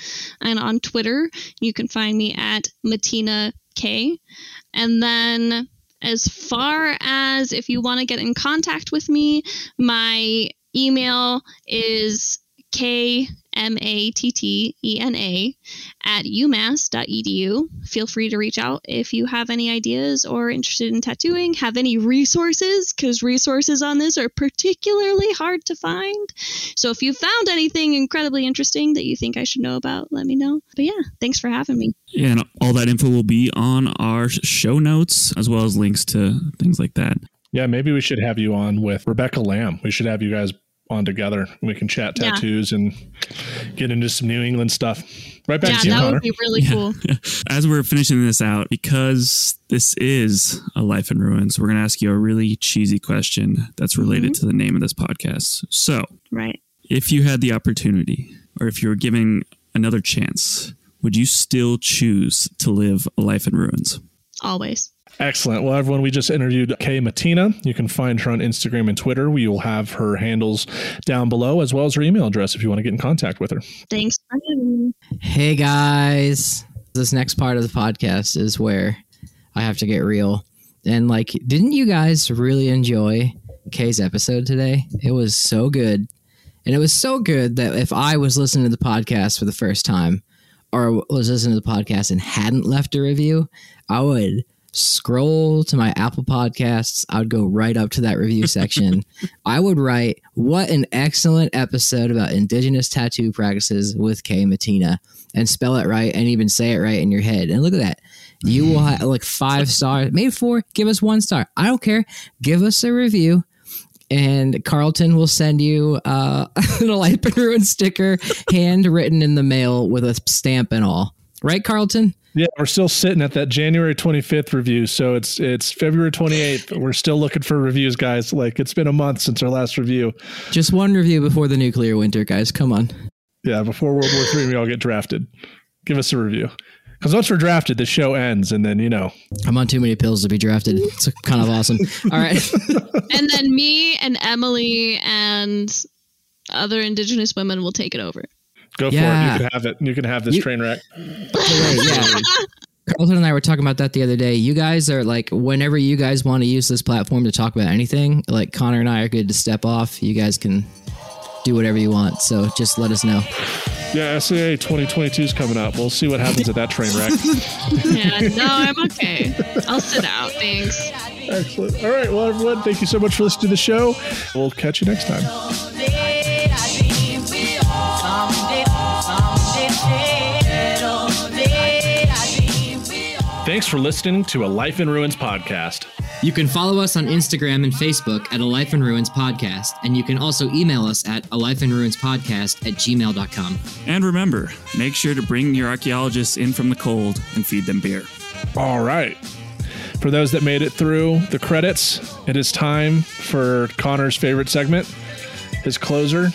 Speaker 3: and on Twitter you can find me at Mattena K, and then as far as if you want to get in contact with me, my email is K M A T T E N A at umass.edu. Feel free to reach out if you have any ideas or interested in tattooing, have any resources, because resources on this are particularly hard to find. So if you found anything incredibly interesting that you think I should know about, let me know. But yeah, thanks for having me.
Speaker 5: Yeah, and all that info will be on our show notes as well as links to things like that.
Speaker 2: Yeah, maybe we should have you on with Rebecca Lamb. We should have you guys on together. We can chat tattoos yeah. and get into some New England stuff. Right back
Speaker 3: yeah,
Speaker 2: to you,
Speaker 3: that
Speaker 2: Connor.
Speaker 3: would be really cool.
Speaker 5: As we're finishing this out, because this is a life in ruins, we're going to ask you a really cheesy question that's related mm-hmm. to the name of this podcast. So,
Speaker 3: right,
Speaker 5: if you had the opportunity, or if you were given another chance, would you still choose to live a life in ruins?
Speaker 3: Always.
Speaker 2: Excellent. Well, everyone, we just interviewed Kay Mattena. You can find her on Instagram and Twitter. We will have her handles down below as well as her email address if you want to get in contact with her.
Speaker 3: Thanks.
Speaker 4: Hey, guys. This next part of the podcast is where I have to get real. And, like, didn't you guys really enjoy Kay's episode today? It was so good. And it was so good that if I was listening to the podcast for the first time, or was listening to the podcast and hadn't left a review, I would scroll to my Apple Podcasts. I would go right up to that review section. I would write, What an excellent episode about indigenous tattoo practices with Kay Mattena, and spell it right and even say it right in your head. And look at that. You will have like five stars, maybe four. Give us one star. I don't care. Give us a review and Carlton will send you uh, a Life in Ruin sticker, handwritten in the mail with a stamp and all. Right, Carlton?
Speaker 2: Yeah, we're still sitting at that January 25th review, so it's it's February 28th. We're still looking for reviews, guys. Like it's been a month since our last review.
Speaker 4: Just one review before the nuclear winter, guys. Come on.
Speaker 2: Yeah, before World War Three, we all get drafted. Give us a review. Because once we're drafted, the show ends, and then you know.
Speaker 4: I'm on too many pills to be drafted. It's kind of awesome. All right.
Speaker 3: and then me and Emily and other Indigenous women will take it over.
Speaker 2: Go yeah. for it. You can have it. You can have this you, train wreck.
Speaker 4: yeah. Carlton and I were talking about that the other day. You guys are like, whenever you guys want to use this platform to talk about anything, like Connor and I are good to step off. You guys can do whatever you want. So just let us know.
Speaker 2: Yeah, SAA 2022 is coming up. We'll see what happens at that train wreck.
Speaker 3: yeah, no, I'm okay. I'll sit out. Thanks.
Speaker 2: Excellent. All right. Well, everyone, thank you so much for listening to the show. We'll catch you next time. Thanks for listening to a Life in Ruins podcast.
Speaker 4: You can follow us on Instagram and Facebook at a Life in Ruins podcast, and you can also email us at a Life in Ruins podcast at gmail.com.
Speaker 5: And remember, make sure to bring your archaeologists in from the cold and feed them beer.
Speaker 2: All right. For those that made it through the credits, it is time for Connor's favorite segment, his closer.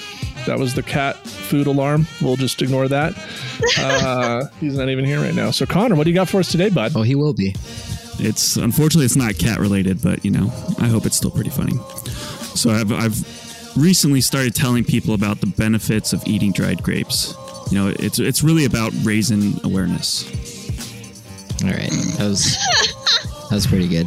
Speaker 2: That was the cat food alarm. We'll just ignore that. Uh, he's not even here right now. So, Connor, what do you got for us today, bud?
Speaker 4: Oh, he will be.
Speaker 5: It's unfortunately it's not cat related, but you know, I hope it's still pretty funny. So I've I've recently started telling people about the benefits of eating dried grapes. You know, it's it's really about raising awareness.
Speaker 4: All right, that was that was pretty good.